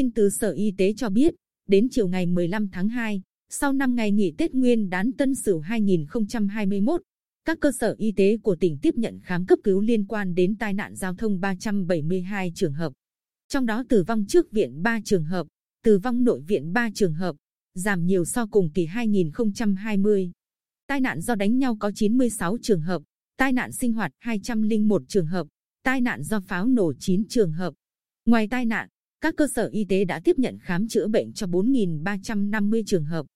tin từ Sở Y tế cho biết, đến chiều ngày 15 tháng 2, sau 5 ngày nghỉ Tết Nguyên đán Tân Sửu 2021, các cơ sở y tế của tỉnh tiếp nhận khám cấp cứu liên quan đến tai nạn giao thông 372 trường hợp. Trong đó tử vong trước viện 3 trường hợp, tử vong nội viện 3 trường hợp, giảm nhiều so cùng kỳ 2020. Tai nạn do đánh nhau có 96 trường hợp, tai nạn sinh hoạt 201 trường hợp, tai nạn do pháo nổ 9 trường hợp. Ngoài tai nạn, các cơ sở y tế đã tiếp nhận khám chữa bệnh cho 4.350 trường hợp.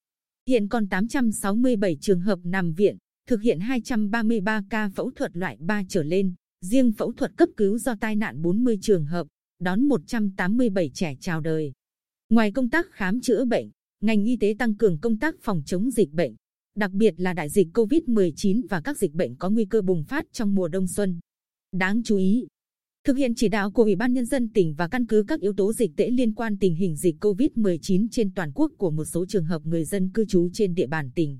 Hiện còn 867 trường hợp nằm viện, thực hiện 233 ca phẫu thuật loại 3 trở lên, riêng phẫu thuật cấp cứu do tai nạn 40 trường hợp, đón 187 trẻ chào đời. Ngoài công tác khám chữa bệnh, ngành y tế tăng cường công tác phòng chống dịch bệnh, đặc biệt là đại dịch COVID-19 và các dịch bệnh có nguy cơ bùng phát trong mùa đông xuân. Đáng chú ý, thực hiện chỉ đạo của Ủy ban Nhân dân tỉnh và căn cứ các yếu tố dịch tễ liên quan tình hình dịch COVID-19 trên toàn quốc của một số trường hợp người dân cư trú trên địa bàn tỉnh.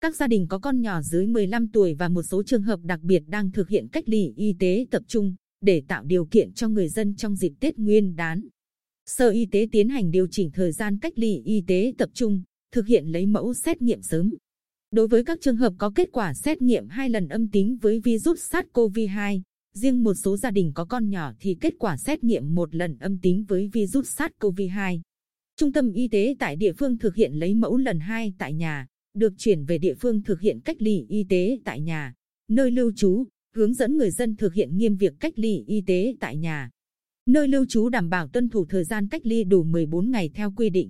Các gia đình có con nhỏ dưới 15 tuổi và một số trường hợp đặc biệt đang thực hiện cách ly y tế tập trung để tạo điều kiện cho người dân trong dịp Tết Nguyên đán. Sở Y tế tiến hành điều chỉnh thời gian cách ly y tế tập trung, thực hiện lấy mẫu xét nghiệm sớm. Đối với các trường hợp có kết quả xét nghiệm hai lần âm tính với virus SARS-CoV-2, riêng một số gia đình có con nhỏ thì kết quả xét nghiệm một lần âm tính với virus SARS-CoV-2. Trung tâm y tế tại địa phương thực hiện lấy mẫu lần hai tại nhà, được chuyển về địa phương thực hiện cách ly y tế tại nhà, nơi lưu trú, hướng dẫn người dân thực hiện nghiêm việc cách ly y tế tại nhà. Nơi lưu trú đảm bảo tuân thủ thời gian cách ly đủ 14 ngày theo quy định.